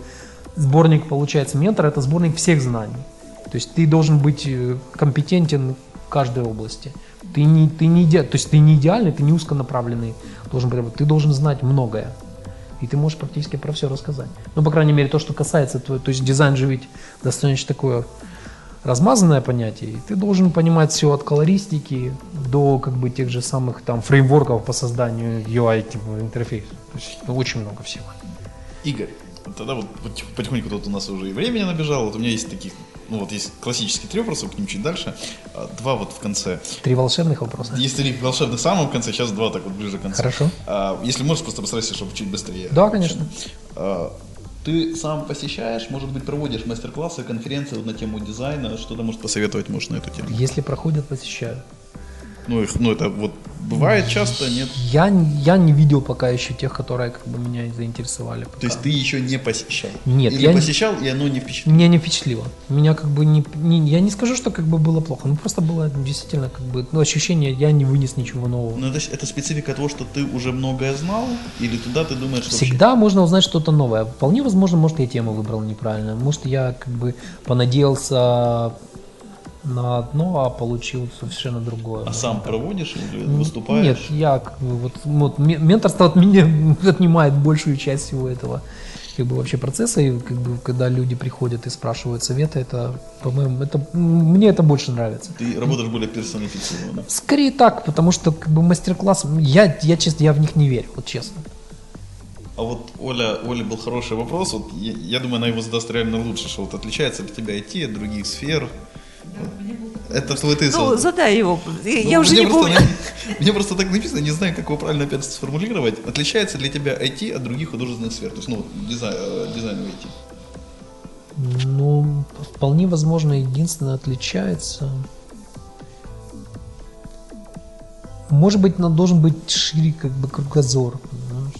сборник, получается, ментор, это сборник всех знаний. То есть ты должен быть э, компетентен каждой области. Ты не, ты не, иде- то есть ты не идеальный, ты не узконаправленный. Должен, ты должен знать многое. И ты можешь практически про все рассказать. Ну, по крайней мере, то, что касается твоего, то есть дизайн же ведь достаточно такое размазанное понятие, и ты должен понимать все от колористики до как бы тех же самых там фреймворков по созданию UI типа интерфейса. То есть ну, очень много всего. Игорь, тогда вот потих- потихоньку тут у нас уже и времени набежало. Вот у меня есть таких, ну вот есть классические три вопроса, к ним чуть дальше. А, Два вот в конце. Три волшебных вопроса. Есть три волшебных в самом конце, сейчас два так вот ближе к концу. Хорошо. А, Если можешь, просто постарайся, чтобы чуть быстрее. Да, конечно. А, Ты сам посещаешь, может быть, проводишь мастер-классы, конференции на тему дизайна, что-то, может, посоветовать можешь на эту тему? Если проходят, посещаю. Ну, их, ну это вот бывает часто, нет? Я, я не видел пока еще тех, которые как бы меня заинтересовали. Пока. То есть ты еще не посещал? Нет, Или я не- посещал, и оно не впечатлило? Меня не впечатлило. Меня как бы не, не- я не скажу, что как бы было плохо, ну просто было действительно как бы ну, ощущение, я не вынес ничего нового. Ну, это, это специфика того, что ты уже многое знал, или туда ты думаешь, что Всегда можно узнать что-то новое. Вполне возможно, может, я тему выбрал неправильно. Может, я как бы понадеялся на одно, а получил совершенно другое. А сам проводишь или выступаешь? Нет, я как бы вот, вот ме- менторство от меня отнимает большую часть всего этого как бы вообще процесса, и как бы когда люди приходят и спрашивают советы, это, по-моему, это, мне это больше нравится. Ты работаешь более персонифицированно. Скорее так, потому что как бы мастер-класс, я, я честно, я в них не верю, вот честно. А вот Оля, Оля был хороший вопрос. Вот я, я думаю, она его задаст реально лучше, что вот отличается ли тебя IT от других сфер? Это твой ты Ну, задай его. Я Ну, уже мне не просто помню. на- Мне просто так написано, не знаю, как его правильно опять сформулировать. Отличается ли тебя IT от других художественных сфер? То есть, ну, дизайн, э, дизайн в IT. Ну, вполне возможно, единственное отличается. Может быть, нам должен быть шире как бы кругозор.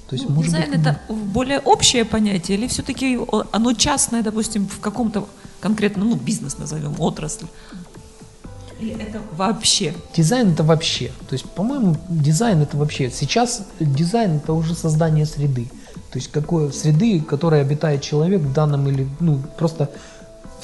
То есть, Ну, может Дизайн быть, это более общее понятие или все-таки оно частное, допустим, в каком-то конкретном, ну, бизнес назовем, отрасль? Или это вообще? Дизайн это вообще. То есть, по-моему, дизайн это вообще. Сейчас дизайн это уже создание среды. То есть какой среды, в которой обитает человек в данном или ну просто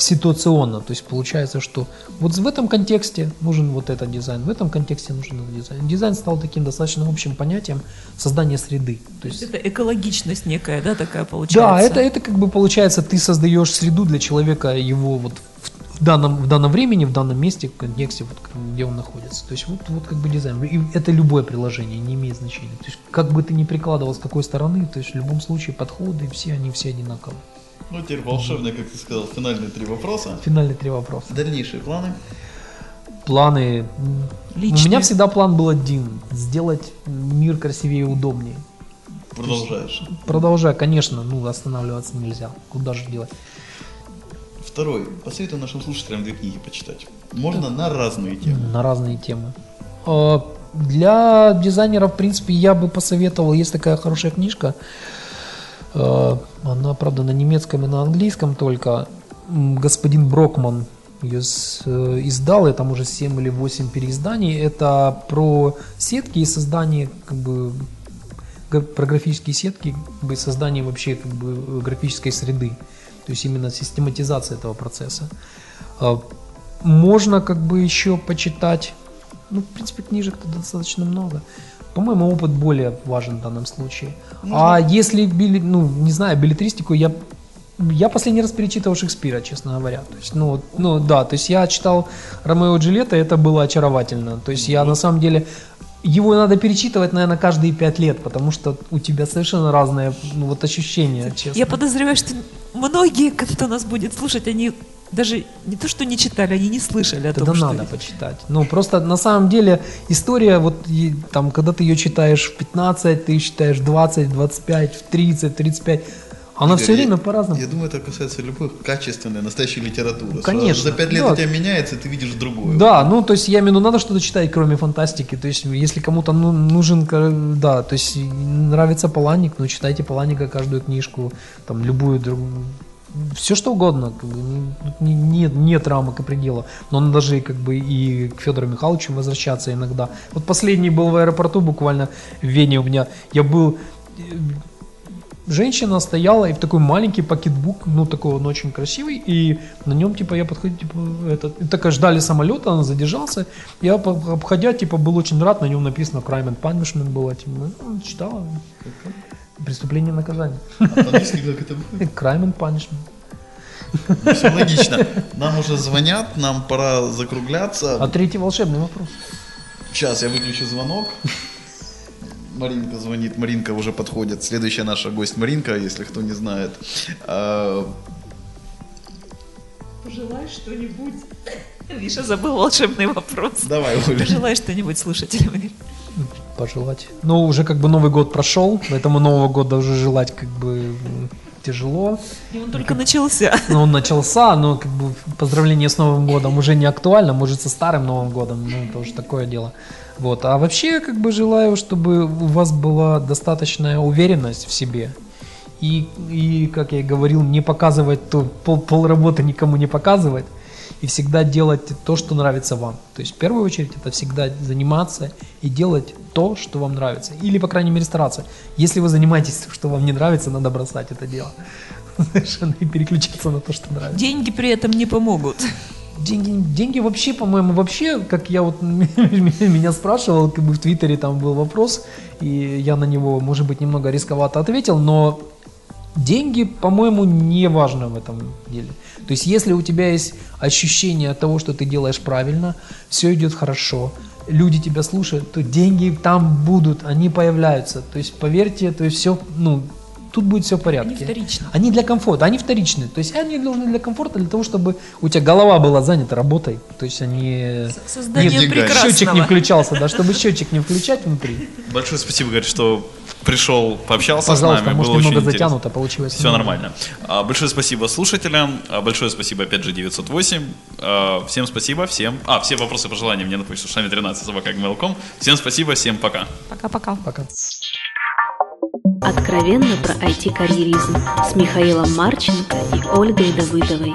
ситуационно. То есть получается, что вот в этом контексте нужен вот этот дизайн, в этом контексте нужен этот дизайн. Дизайн стал таким достаточно общим понятием создания среды. То есть это экологичность некая, да, такая да, получается? это, это как бы получается, ты создаешь среду для человека, его вот в, данном, в данном времени, в данном месте, в контексте, вот, где он находится. То есть вот, вот как бы дизайн. И это любое приложение, не имеет значения. То есть как бы ты ни прикладывал с какой стороны, то есть в любом случае подходы, все они все одинаковые. Ну, теперь волшебно, как ты сказал, финальные три вопроса. Финальные три вопроса. Дальнейшие планы. Планы. м, У Личные. меня всегда план был один. Сделать мир красивее и удобнее. Продолжаешь. Продолжая, конечно, ну останавливаться нельзя. Куда же делать? Второй. Посоветую нашим слушателям две книги почитать. Можно на разные темы. на разные темы. Э, Для дизайнера, в принципе, я бы посоветовал, есть такая хорошая книжка, она, правда, на немецком и на английском только, господин Брокман ее э, издал, и там уже 7 или 8 переизданий, это про сетки и создание, как бы, про графические сетки, как бы, создание вообще как бы, э, графической среды, то есть именно систематизация этого процесса. А, Можно как бы еще почитать, ну, в принципе, книжек-то достаточно много. По-моему, опыт более важен в данном случае. А если, ну, не знаю, билетристику, я, я последний раз перечитывал Шекспира, честно говоря. То есть, ну, ну, да, то есть я читал Ромео и Джульетта, это было очаровательно. То есть я на самом деле его надо перечитывать, наверное, каждые пять лет, потому что у тебя совершенно разные ну, вот ощущения, честно. Я подозреваю, что многие, кто нас будет слушать, они даже не то, что не читали, они не слышали о том, Тогда что... надо почитать. Ну, просто на самом деле история, вот и, там, когда ты ее читаешь в 15, ты читаешь в 20, 25, в 30, 35, она Игорь, все время по-разному. Я думаю, это касается любой качественной, настоящей литературы. Конечно, За пять лет да. у тебя меняется, и ты видишь другое. Да, ну, то есть я имею в виду, надо что-то читать, кроме фантастики. То есть, если кому-то ну, нужен, да, то есть нравится Паланик, ну, читайте Паланика каждую книжку, там, любую другую. Все что угодно, как бы, тут не- нет, рамок и предела. Но он даже как бы и к Федору Михайловичу возвращаться иногда. Вот последний был в аэропорту буквально в Вене у меня. Я был э, женщина стояла и в такой маленький пакетбук, ну такой он очень красивый, и на нем типа я подходил, типа этот, и так ждали самолета, он задержался, я обходя типа был очень рад, на нем написано Crime and Punishment было, типа, ну, читала. Преступление и наказание. А по-английски как это будет? Crime and Punishment. Все логично. Нам уже звонят, нам пора закругляться. А третий волшебный вопрос. Сейчас я выключу звонок. Маринка звонит, Маринка уже подходит. Следующая наша гость Маринка, если кто не знает. А, Пожелай что-нибудь. Миша забыл волшебный вопрос. Давай, Оля. Пожелай что-нибудь слушателям. Пожелать. Ну, уже как бы Новый год прошел, поэтому Нового года уже желать как бы тяжело. И он только начался. Ну, он начался, но как бы поздравление с Новым годом уже не актуально, может, со старым Новым годом, ну, это уже такое дело. Вот. А вообще, как бы желаю, чтобы у вас была достаточная уверенность в себе. И, и как я и говорил, не показывать то, пол, пол работы никому не показывать. И всегда делать то, что нравится вам. То есть, в первую очередь, это всегда заниматься и делать то, что вам нравится. Или, по крайней мере, стараться. Если вы занимаетесь тем, что вам не нравится, надо бросать это дело. Совершенно и переключиться на то, что нравится. Деньги при этом не помогут. Деньги, деньги вообще, по-моему, вообще, как я вот меня спрашивал, как бы в Твиттере там был вопрос, и я на него, может быть, немного рисковато ответил, но деньги, по-моему, не важно в этом деле. То есть, если у тебя есть ощущение того, что ты делаешь правильно, все идет хорошо, люди тебя слушают, то деньги там будут, они появляются. То есть, поверьте, то есть все, ну, тут будет все в порядке. Они вторичны. Они для комфорта, они вторичные. То есть они нужны для комфорта, для того, чтобы у тебя голова была занята работой. То есть они... Создание деньгами. прекрасного. Счетчик не включался, да, чтобы счетчик не включать внутри. Большое спасибо, Игорь, что пришел, пообщался Пожалуйста, с нами. может Было очень немного интересно. затянуто получилось. Все нормально. А, Большое спасибо слушателям. А, Большое спасибо, опять же, 908. А, Всем спасибо, всем... А, все вопросы, пожелания мне на почту шами 13 собака gmail.com. Всем спасибо, всем пока. Пока-пока. Пока. Откровенно про IT-карьеризм с Михаилом Марченко и Ольгой Давыдовой.